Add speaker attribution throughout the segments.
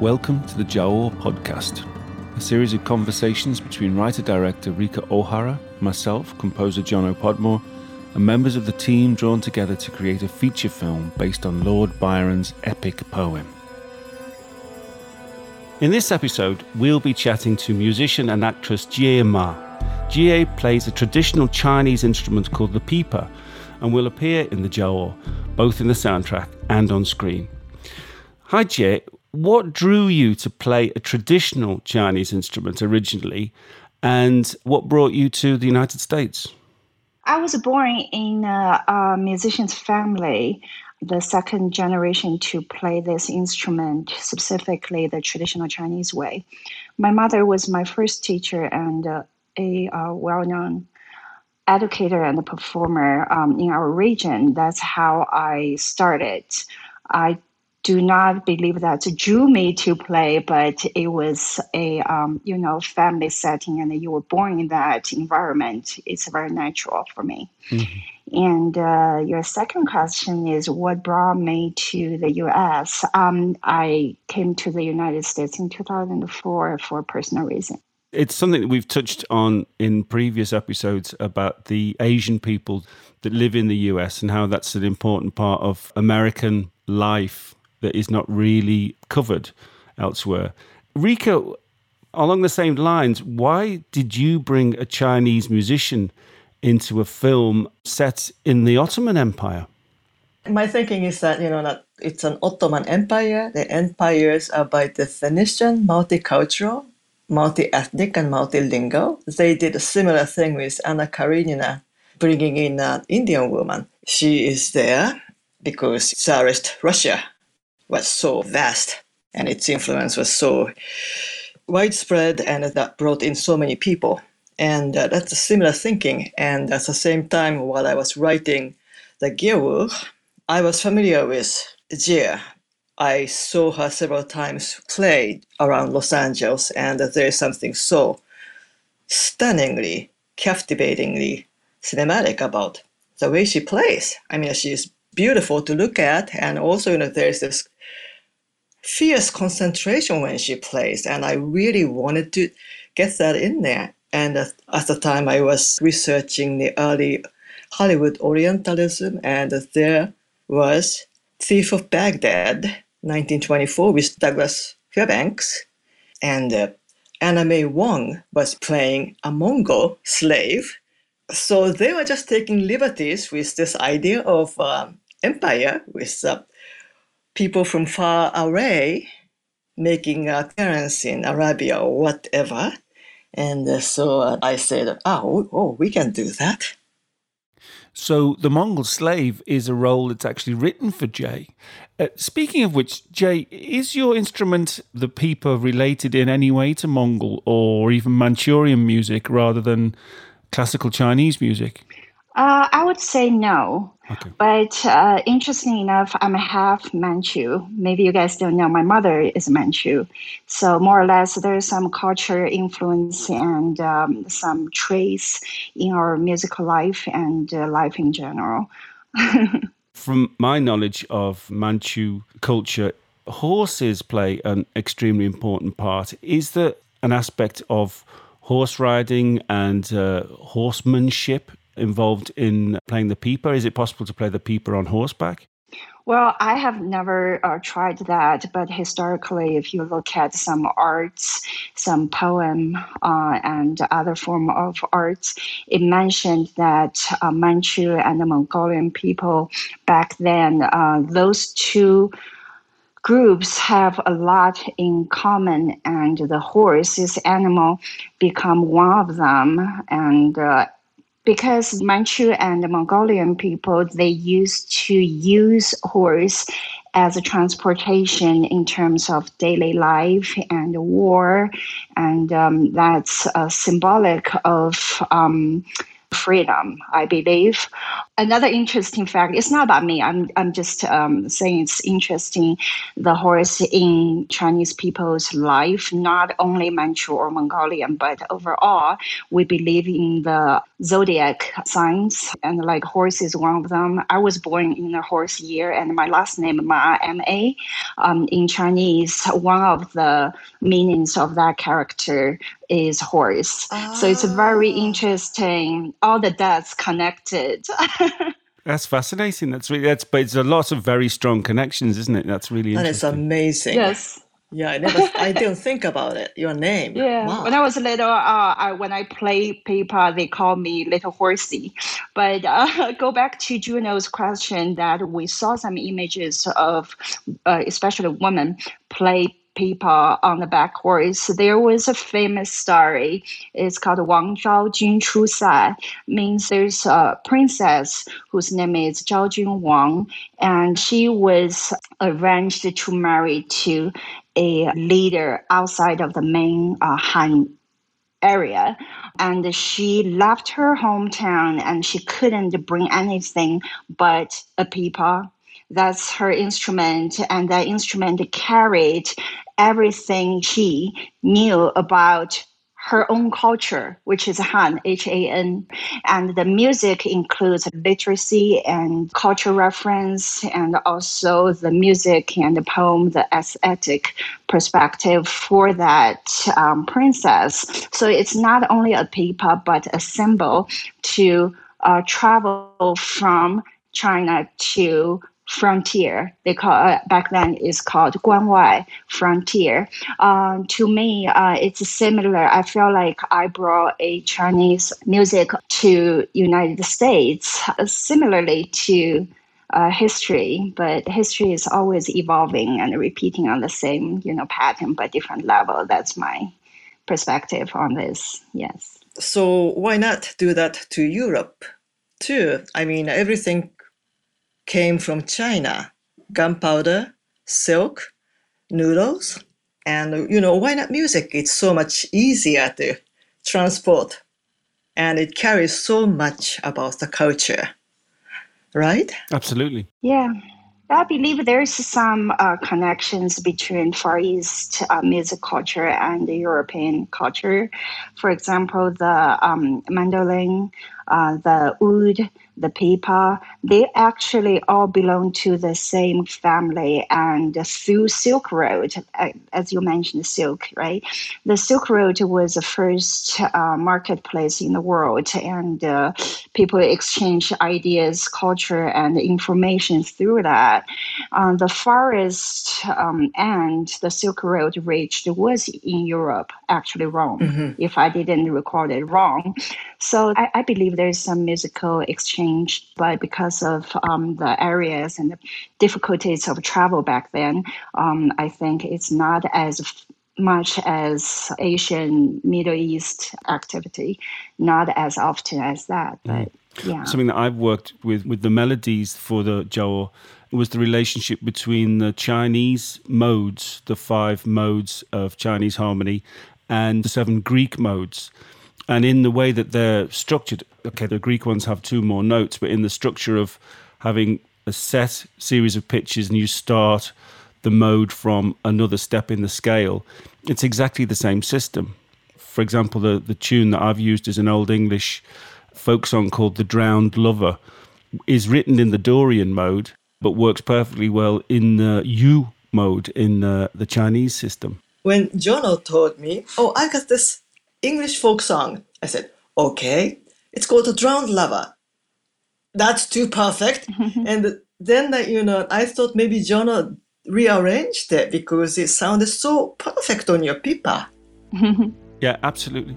Speaker 1: Welcome to the Giaour podcast, a series of conversations between writer director Rika Ohara, myself, composer Jono Podmore, and members of the team drawn together to create a feature film based on Lord Byron's epic poem. In this episode, we'll be chatting to musician and actress Jie Ma. Jie plays a traditional Chinese instrument called the pipa and will appear in the Giaour, both in the soundtrack and on screen. Hi Jie, what drew you to play a traditional Chinese instrument originally, and what brought you to the United States?
Speaker 2: I was born in a, a musician's family the second generation to play this instrument, specifically the traditional Chinese way. My mother was my first teacher and uh, a uh, well known educator and performer um, in our region. That's how I started. I do not believe that drew me to play, but it was a um, you know family setting, and you were born in that environment. It's very natural for me. Mm-hmm. And uh, your second question is what brought me to the U.S. Um, I came to the United States in 2004 for personal reason.
Speaker 1: It's something that we've touched on in previous episodes about the Asian people that live in the US and how that's an important part of American life that is not really covered elsewhere. Rika, along the same lines, why did you bring a Chinese musician into a film set in the Ottoman Empire?
Speaker 3: My thinking is that, you know, that it's an Ottoman Empire. The empires are by definition multicultural, multi-ethnic, and multilingual. They did a similar thing with Anna Karenina, bringing in an Indian woman. She is there because Tsarist Russia was so vast and its influence was so widespread and that brought in so many people. And uh, that's a similar thinking. And at the same time, while I was writing the Giaour, I was familiar with Jie. I saw her several times play around Los Angeles, and there is something so stunningly, captivatingly cinematic about the way she plays. I mean, she's beautiful to look at, and also, you know, there's this fierce concentration when she plays, and I really wanted to get that in there. And at, the time, I was researching the early Hollywood Orientalism, and there was Thief of Baghdad, 1924, with Douglas Fairbanks, and uh, Anna May Wong was playing a Mongol slave. So they were just taking liberties with this idea of uh, empire, with uh, people from far away making appearance in Arabia or whatever. And uh, so uh, I said, oh, oh, we can do that.
Speaker 1: So the Mongol slave is a role that's actually written for Jie. Uh, speaking of which, Jie, is your instrument, the pipa, related in any way to Mongol or even Manchurian music rather than classical Chinese music?
Speaker 2: Uh, I would say no. Okay. But uh, interesting enough, I'm a half Manchu. Maybe you guys don't know, my mother is Manchu. So, more or less, there's some culture influence and um, some trace in our musical life and uh, life in general.
Speaker 1: From my knowledge of Manchu culture, horses play an extremely important part. Is there an aspect of horse riding and uh, horsemanship involved in playing the pipa? Is it possible to play the pipa on horseback?
Speaker 2: Well, I have never uh, tried that, but historically, if you look at some arts, some poem, uh, and other form of arts, it mentioned that uh, Manchu and the Mongolian people back then, uh, those two groups have a lot in common, and the horse, this animal, become one of them, and uh, because Manchu and the Mongolian people they used to use horse as a transportation in terms of daily life and war, and um, that's uh, symbolic of um, freedom, I believe. Another interesting fact it's not about me i'm, I'm just um, saying it's interesting the horse in chinese people's life not only manchu or mongolian but overall we believe in the zodiac signs and like horse is one of them i was born in a horse year and my last name ma ma um, in chinese one of the meanings of that character is horse. Oh. So it's very ah. interesting. All the dots connected.
Speaker 1: That's fascinating. That's really that's but it's a lot of very strong connections, isn't it? That's really
Speaker 3: that is amazing.
Speaker 2: Yes.
Speaker 3: Yeah, I never, I didn't think about it. Your name.
Speaker 2: Yeah. Wow. When I was little, uh, I, when I play pipa, they call me Little Horsey. But uh, go back to Jono's question that we saw some images of, uh, especially women play pipa on the back horse. There was a famous story. It's called Wang Zhao Jun Chu Sai. Means there's a princess whose name is Zhao Jun Wang, and she was arranged to marry to a leader outside of the main uh, Han area and she left her hometown and she couldn't bring anything but a pipa that's her instrument and that instrument carried everything she knew about her own culture, which is Han, H A N. And the music includes literacy and cultural reference, and also the music and the poem, the aesthetic perspective for that um, princess. So it's not only a pipa, but a symbol to uh, travel from China to frontier. They call uh, back then is called Guanwai frontier. Um, to me, uh, it's similar. I feel like I brought a Chinese music to United States, uh, similarly to uh, history, but history is always evolving and repeating on the same you know pattern but different level. That's my perspective on this. Yes.
Speaker 3: So why not do that to Europe too? I mean, everything came from China gunpowder, silk, noodles, and you know, why not music? It's so much easier to transport and it carries so much about the culture, right?
Speaker 1: Absolutely.
Speaker 2: Yeah. I believe there's some uh, connections between Far East uh, music culture and the European culture. For example, the um, mandolin, uh, the oud, the pipa, they actually all belong to the same family. And through Silk Road, as you mentioned, silk, right? The Silk Road was the first uh, marketplace in the world, and uh, people exchange ideas, culture, and information through that. Uh, the farthest um, end the Silk Road reached was in Europe, actually Rome, mm-hmm. if I didn't record it wrong. So I, I believe there's some musical exchange, but because of um, the areas and the difficulties of travel back then, um, I think it's not as much as Asian Middle East activity, not as often as that. Mm. But yeah.
Speaker 1: Something that I've worked with with the melodies for the Giaour was the relationship between the Chinese modes, the five modes of Chinese harmony, and the seven Greek modes and in the way that they're structured, okay, the Greek ones have two more notes, but in the structure of having a set series of pitches and you start the mode from another step in the scale, it's exactly the same system. For example, the, the tune that I've used is an old English folk song called The Drowned Lover, is written in the Dorian mode, but works perfectly well in the Yu mode in the, the Chinese system.
Speaker 3: When Jono told me, oh, I got this English folk song. I said, okay, it's called The Drowned Lover. That's too perfect. and then, that, you know, I thought maybe Jono rearranged it because it sounded so perfect on your pipa.
Speaker 1: yeah, absolutely.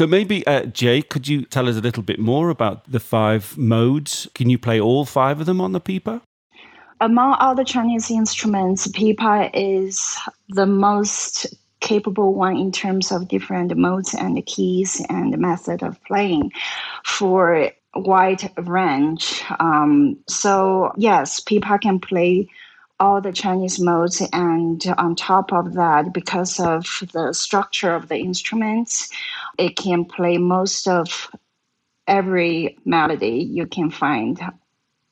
Speaker 1: So maybe, uh, Jie, could you tell us a little bit more about the five modes? Can you play all five of them on the pipa?
Speaker 2: Among all the Chinese instruments, pipa is the most capable one in terms of different modes and keys and method of playing for wide range. Um, so yes, pipa can play all the Chinese modes, and on top of that, because of the structure of the instruments, it can play most of every melody you can find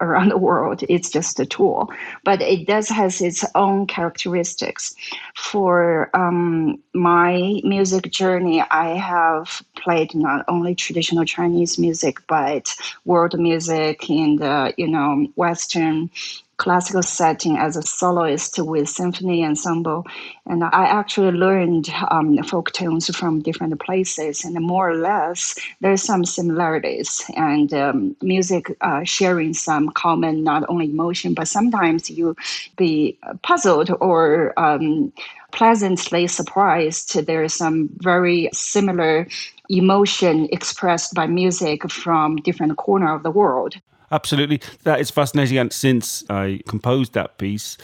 Speaker 2: around the world. It's just a tool, but it does has its own characteristics. For um, my music journey, I have played not only traditional Chinese music but world music and uh, you know Western classical setting as a soloist with symphony ensemble. And I actually learned um, folk tunes from different places, and more or less, there's some similarities and um, music uh, sharing some common, not only emotion, but sometimes you be puzzled or um, pleasantly surprised. There is some very similar emotion expressed by music from different corner of the world.
Speaker 1: Absolutely. That is fascinating. And since I composed that piece,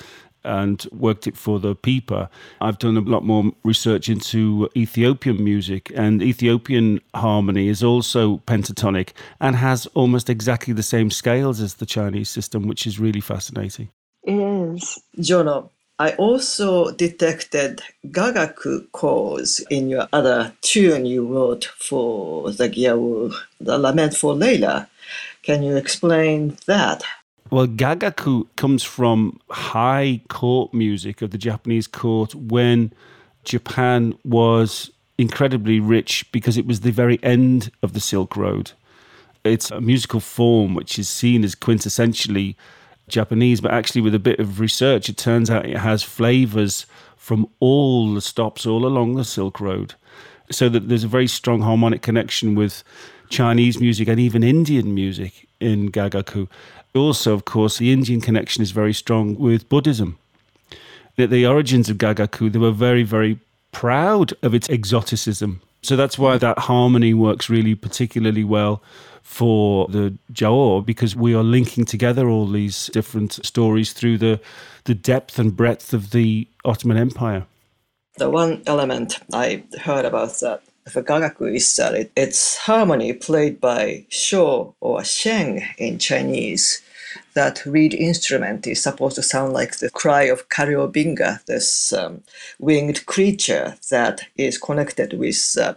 Speaker 1: and worked it for the Pipa. I've done a lot more research into Ethiopian music, and Ethiopian harmony is also pentatonic and has almost exactly the same scales as the Chinese system, which is really fascinating.
Speaker 2: Is.
Speaker 3: Jono, I also detected gagaku chords in your other tune you wrote for the Giaour, the Lament for Layla. Can you explain that?
Speaker 1: Well, gagaku comes from high court music of the Japanese court when Japan was incredibly rich because it was the very end of the Silk Road. It's a musical form which is seen as quintessentially Japanese, but actually, with a bit of research, it turns out it has flavors from all the stops all along the Silk Road. So that there's a very strong harmonic connection with Chinese music and even Indian music in Gagaku. Also, of course, the Indian connection is very strong with Buddhism. At the origins of Gagaku, they were very, very proud of its exoticism. So that's why that harmony works really particularly well for the Giaour because we are linking together all these different stories through the the depth and breadth of the Ottoman Empire.
Speaker 3: The one element I heard about that for gagaku is that it, it's harmony played by sho or sheng in Chinese. That reed instrument is supposed to sound like the cry of Karyobinga, this um, winged creature that is connected with uh,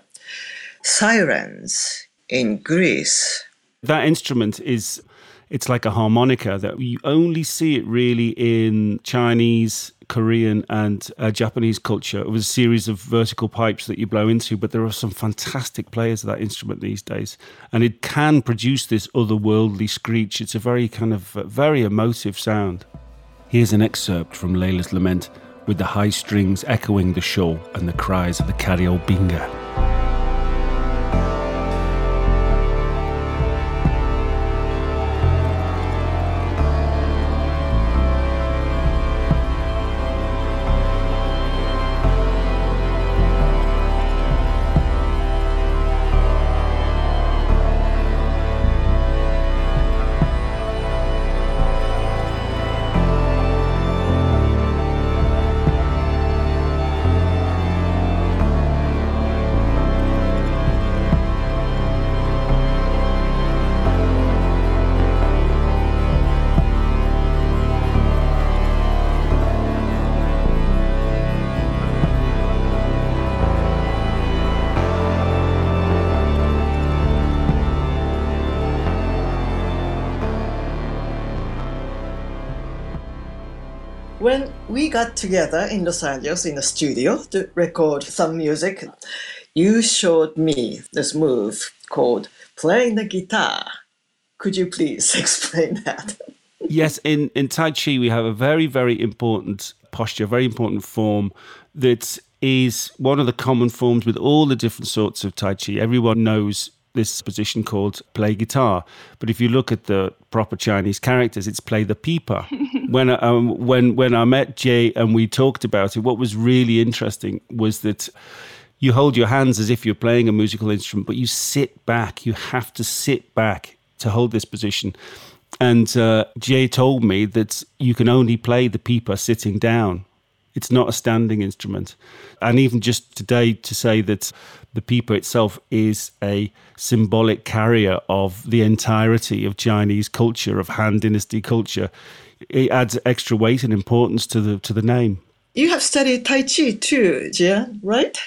Speaker 3: sirens in Greece.
Speaker 1: That instrument is it's like a harmonica that you only see it really in Chinese Korean and uh, Japanese culture. It was a series of vertical pipes that you blow into, but there are some fantastic players of that instrument these days. And it can produce this otherworldly screech. It's a very kind of uh, very emotive sound. Here's an excerpt from Layla's Lament with the high strings echoing the sho and the cries of the Karyobinga.
Speaker 3: When we got together in Los Angeles in the studio to record some music, you showed me this move called playing the guitar. Could you please explain that?
Speaker 1: yes, in, in Tai Chi, we have a very, very important posture, very important form that is one of the common forms with all the different sorts of Tai Chi. Everyone knows this position called play guitar. But if you look at the proper Chinese characters, it's play the pipa. when, um, when, when I met Jie and we talked about it, what was really interesting was that you hold your hands as if you're playing a musical instrument, but you sit back. You have to sit back to hold this position. And uh, Jie told me that you can only play the pipa sitting down. It's not a standing instrument. And even just today, to say that the pipa itself is a symbolic carrier of the entirety of Chinese culture, of Han Dynasty culture, it adds extra weight and importance to the to the name.
Speaker 3: You have studied Tai Chi too, Jie, right?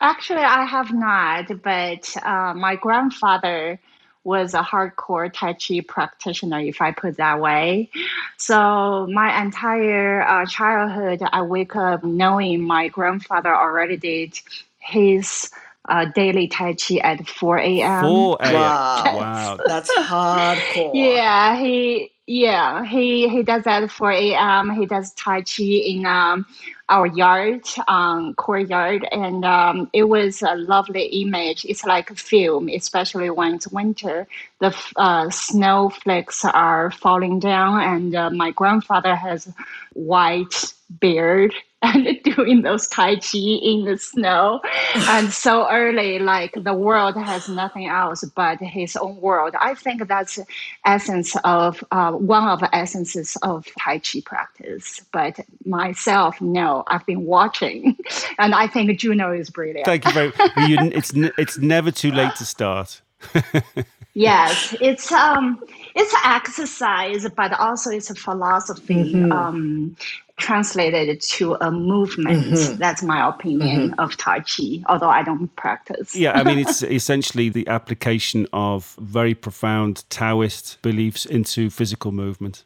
Speaker 2: Actually, I have not, but uh, my grandfather was a hardcore Tai Chi practitioner, if I put that way. So my entire uh, childhood, I wake up knowing my grandfather already did his uh, daily Tai Chi at 4 a.m.
Speaker 1: 4 a.m.
Speaker 3: Wow.
Speaker 1: Wow.
Speaker 3: That's hardcore.
Speaker 2: Yeah, he yeah he he does that at 4 a.m. He does Tai Chi in um, our yard, um, courtyard, and um, it was a lovely image. It's like a film, especially when it's winter. The uh, snowflakes are falling down, and uh, my grandfather has white beard and doing those tai chi in the snow. And so early like the world has nothing else but his own world. I think that's essence of uh, one of the essences of tai chi practice. But myself no i've been watching. And i think Jono is brilliant.
Speaker 1: Thank you very much It's it's never too late to start.
Speaker 2: yes it's um it's exercise but also it's a philosophy um translated to a movement. That's my opinion of tai chi although i don't practice.
Speaker 1: Yeah, I mean, it's essentially the application of very profound Taoist beliefs into physical movement.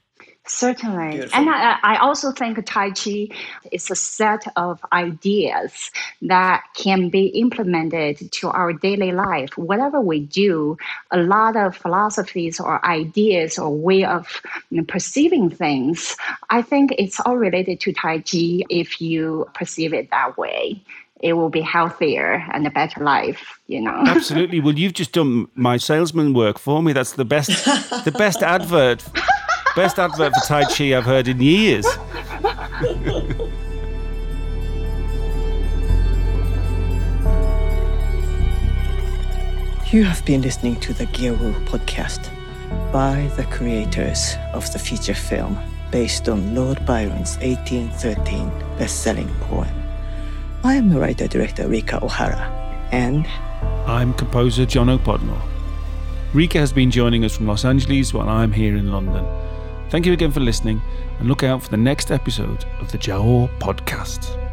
Speaker 2: Certainly.
Speaker 3: Beautiful.
Speaker 2: And I, I also think Tai Chi is a set of ideas that can be implemented to our daily life. Whatever we do, a lot of philosophies or ideas or way of you know, perceiving things, I think it's all related to Tai Chi if you perceive it that way. It will be healthier and a better life, you know.
Speaker 1: Absolutely. Well, you've just done my salesman work for me. That's the best, the best advert, best advert for Tai Chi I've heard in years.
Speaker 3: You have been listening to the Giaour podcast by the creators of the feature film based on Lord Byron's 1813 best-selling poem. I am the writer-director Rika Ohara, and
Speaker 1: I'm composer Jono Podmore. Rika has been joining us from Los Angeles while I'm here in London. Thank you again for listening and look out for the next episode of the Giaour podcast.